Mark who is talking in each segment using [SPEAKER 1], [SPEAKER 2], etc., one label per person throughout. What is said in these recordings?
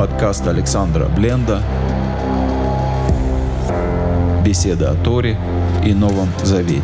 [SPEAKER 1] Подкаст Александра Бленда. Беседа о Торе и Новом Завете.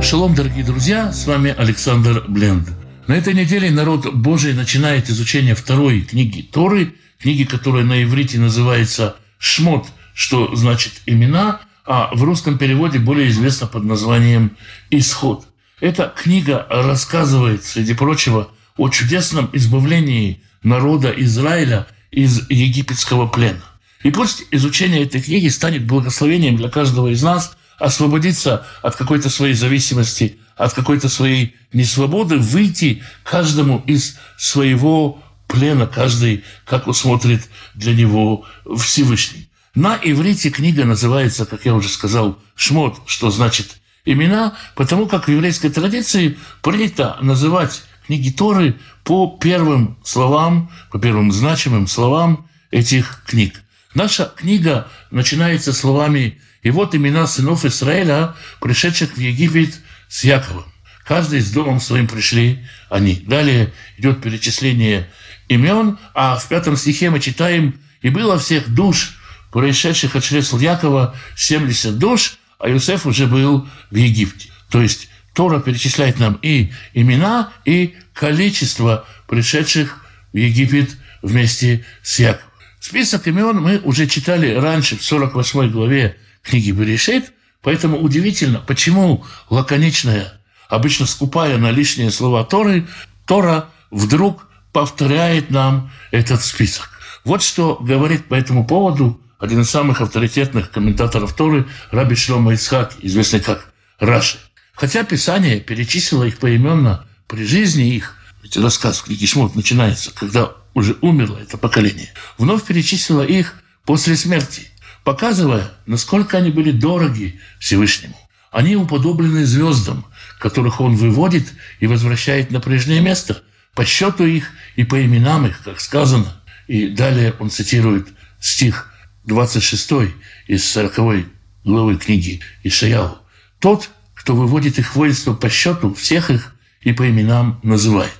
[SPEAKER 2] Шалом, дорогие друзья, с вами Александр Бленд. На этой неделе народ Божий начинает изучение второй книги Торы, книги, которая на иврите называется «Шмот», что значит «имена», а в русском переводе более известна под названием «Исход». Эта книга рассказывает, среди прочего, о чудесном избавлении народа Израиля из египетского плена. И пусть изучение этой книги станет благословением для каждого из нас освободиться от какой-то своей зависимости – от какой-то своей несвободы выйти каждому из своего плена, каждый, как усмотрит для него Всевышний. На иврите книга называется, как я уже сказал, «Шмот», что значит «имена», потому как в еврейской традиции принято называть книги Торы по первым словам, по первым значимым словам этих книг. Наша книга начинается словами «И вот имена сынов Израиля, пришедших в Египет с Яковом. Каждый с домом своим пришли они. Далее идет перечисление имен, а в пятом стихе мы читаем «И было всех душ, происшедших от чресл Якова, 70 душ, а Иосиф уже был в Египте». То есть Тора перечисляет нам и имена, и количество пришедших в Египет вместе с Яковом. Список имен мы уже читали раньше, в 48 главе книги Берешит, Поэтому удивительно, почему лаконичная, обычно скупая на лишние слова Торы, Тора вдруг повторяет нам этот список. Вот что говорит по этому поводу один из самых авторитетных комментаторов Торы, Раби Шлома Ицхак, известный как Раши. Хотя Писание перечислило их поименно при жизни их, ведь рассказ в книге Шмот начинается, когда уже умерло это поколение, вновь перечислило их после смерти – показывая, насколько они были дороги Всевышнему. Они уподоблены звездам, которых он выводит и возвращает на прежнее место, по счету их и по именам их, как сказано. И далее он цитирует стих 26 из 40 главы книги Ишаяу. «Тот, кто выводит их воинство по счету, всех их и по именам называет».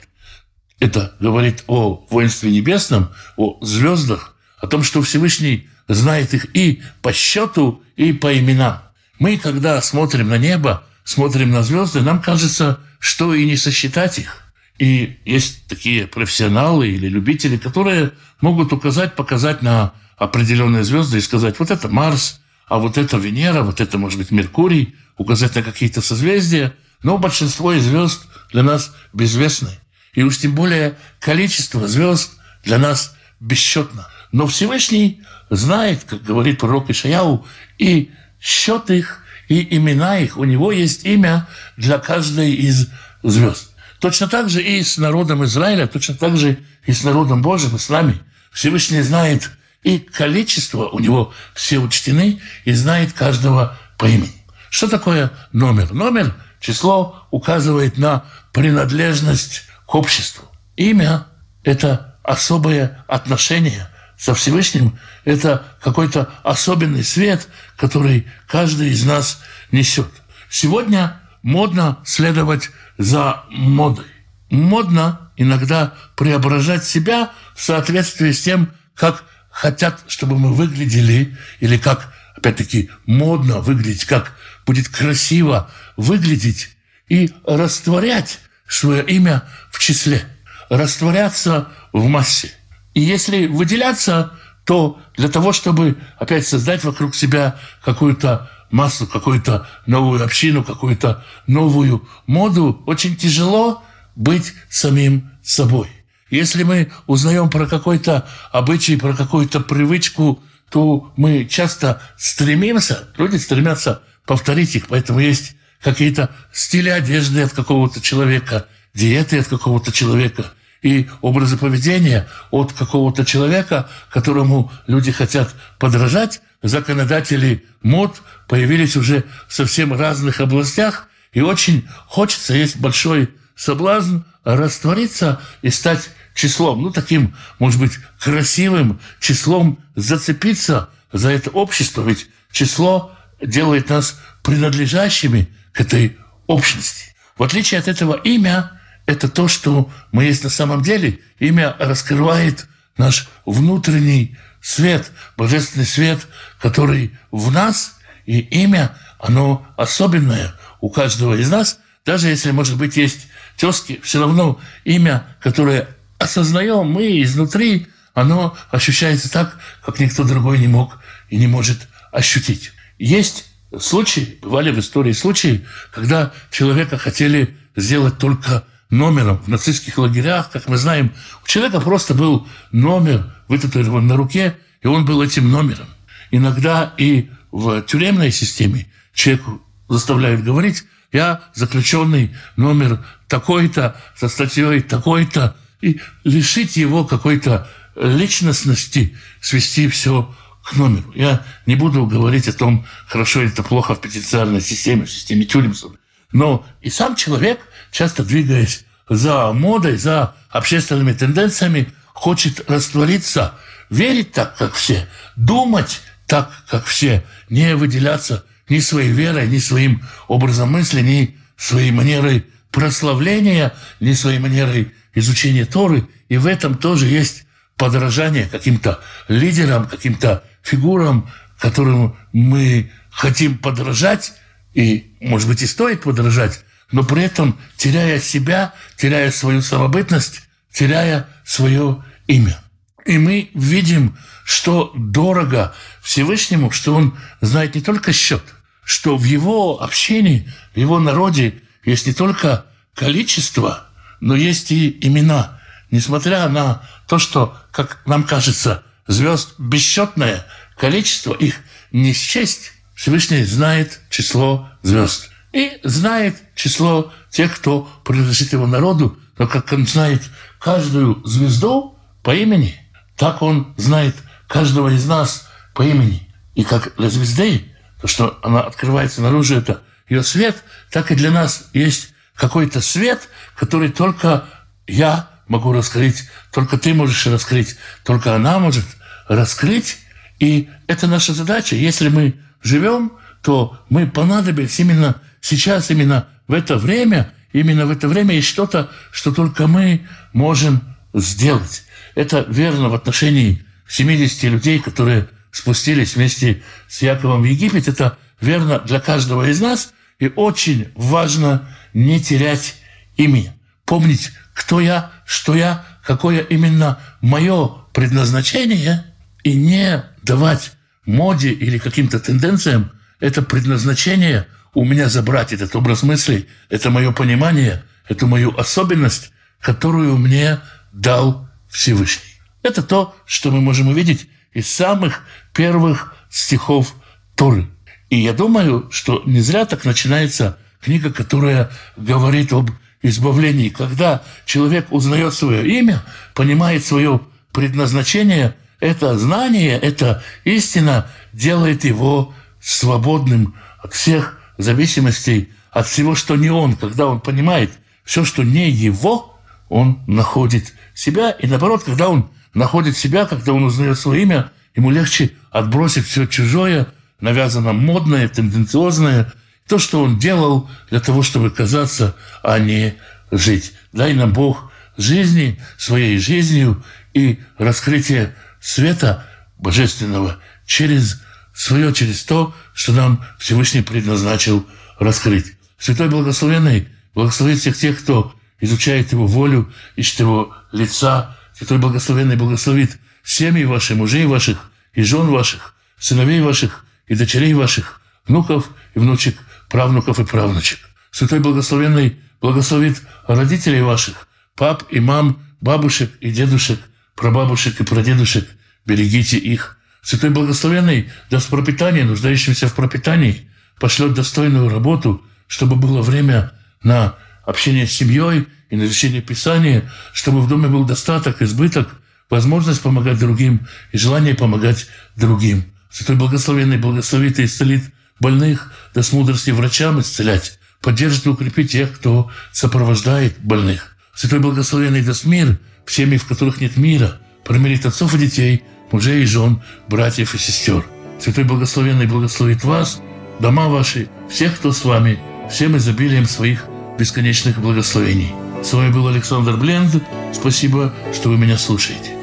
[SPEAKER 2] Это говорит о воинстве небесном, о звездах, о том, что Всевышний знает их и по счету, и по именам. Мы, когда смотрим на небо, смотрим на звезды, нам кажется, что и не сосчитать их. И есть такие профессионалы или любители, которые могут указать, показать на определенные звезды и сказать, вот это Марс, а вот это Венера, вот это, может быть, Меркурий, указать на какие-то созвездия. Но большинство из звезд для нас безвестны. И уж тем более количество звезд для нас бесчетно. Но Всевышний знает, как говорит пророк Ишаяу, и счет их, и имена их. У него есть имя для каждой из звезд. Точно так же и с народом Израиля, точно так же и с народом Божьим, и с нами. Всевышний знает и количество, у него все учтены, и знает каждого по имени. Что такое номер? Номер, число указывает на принадлежность к обществу. Имя – это особое отношение – со Всевышним – это какой-то особенный свет, который каждый из нас несет. Сегодня модно следовать за модой. Модно иногда преображать себя в соответствии с тем, как хотят, чтобы мы выглядели, или как, опять-таки, модно выглядеть, как будет красиво выглядеть, и растворять свое имя в числе, растворяться в массе – и если выделяться, то для того, чтобы опять создать вокруг себя какую-то массу, какую-то новую общину, какую-то новую моду, очень тяжело быть самим собой. Если мы узнаем про какой-то обычай, про какую-то привычку, то мы часто стремимся, люди стремятся повторить их, поэтому есть какие-то стили одежды от какого-то человека, диеты от какого-то человека – и образы поведения от какого-то человека, которому люди хотят подражать. Законодатели мод появились уже в совсем разных областях, и очень хочется, есть большой соблазн раствориться и стать числом, ну, таким, может быть, красивым числом, зацепиться за это общество, ведь число делает нас принадлежащими к этой общности. В отличие от этого имя – это то, что мы есть на самом деле. Имя раскрывает наш внутренний свет, божественный свет, который в нас, и имя, оно особенное у каждого из нас. Даже если, может быть, есть тезки, все равно имя, которое осознаем мы изнутри, оно ощущается так, как никто другой не мог и не может ощутить. Есть случаи, бывали в истории случаи, когда человека хотели сделать только номером в нацистских лагерях. Как мы знаем, у человека просто был номер вытатуирован на руке, и он был этим номером. Иногда и в тюремной системе человеку заставляют говорить, я заключенный номер такой-то, со статьей такой-то, и лишить его какой-то личностности, свести все к номеру. Я не буду говорить о том, хорошо это плохо в пенитенциарной системе, в системе тюрем. Но и сам человек, часто двигаясь за модой, за общественными тенденциями, хочет раствориться, верить так, как все, думать так, как все, не выделяться ни своей верой, ни своим образом мысли, ни своей манерой прославления, ни своей манерой изучения Торы. И в этом тоже есть подражание каким-то лидерам, каким-то фигурам, которым мы хотим подражать, и, может быть, и стоит подражать, но при этом теряя себя, теряя свою самобытность, теряя свое имя. И мы видим, что дорого Всевышнему, что он знает не только счет, что в его общении, в его народе есть не только количество, но есть и имена. Несмотря на то, что, как нам кажется, звезд бесчетное количество, их не счесть, Всевышний знает число звезд. И знает число тех, кто принадлежит его народу, но как он знает каждую звезду по имени, так он знает каждого из нас по имени. И как для звезды, то, что она открывается наружу, это ее свет, так и для нас есть какой-то свет, который только я могу раскрыть, только ты можешь раскрыть, только она может раскрыть. И это наша задача. Если мы живем, то мы понадобились именно сейчас, именно в это время, именно в это время есть что-то, что только мы можем сделать. Это верно в отношении 70 людей, которые спустились вместе с Яковом в Египет. Это верно для каждого из нас. И очень важно не терять имя. Помнить, кто я, что я, какое именно мое предназначение, и не давать моде или каким-то тенденциям это предназначение у меня забрать этот образ мыслей, это мое понимание, эту мою особенность, которую мне дал Всевышний. Это то, что мы можем увидеть из самых первых стихов Торы. И я думаю, что не зря так начинается книга, которая говорит об избавлении. Когда человек узнает свое имя, понимает свое предназначение, это знание, это истина делает его свободным от всех зависимостей, от всего, что не он. Когда он понимает все, что не его, он находит себя. И наоборот, когда он находит себя, когда он узнает свое имя, ему легче отбросить все чужое, навязано модное, тенденциозное – то, что он делал для того, чтобы казаться, а не жить. Дай нам Бог жизни, своей жизнью и раскрытие света божественного через свое, через то, что нам Всевышний предназначил раскрыть. Святой Благословенный благословит всех тех, кто изучает Его волю, ищет Его лица. Святой Благословенный благословит семьи ваши, мужей ваших и жен ваших, сыновей ваших и дочерей ваших, внуков и внучек правнуков и правнучек. Святой Благословенный благословит родителей ваших, пап и мам, бабушек и дедушек, прабабушек и прадедушек. Берегите их. Святой Благословенный даст пропитание нуждающимся в пропитании, пошлет достойную работу, чтобы было время на общение с семьей и на изучение Писания, чтобы в доме был достаток, избыток, возможность помогать другим и желание помогать другим. Святой Благословенный благословит и исцелит больных, даст мудрости врачам исцелять, поддержит и укрепит тех, кто сопровождает больных. Святой Благословенный даст мир в семьи, в которых нет мира, промирит отцов и детей, мужей и жен, братьев и сестер. Святой Благословенный благословит вас, дома ваши, всех, кто с вами, всем изобилием своих бесконечных благословений. С вами был Александр Бленд. Спасибо, что вы меня слушаете.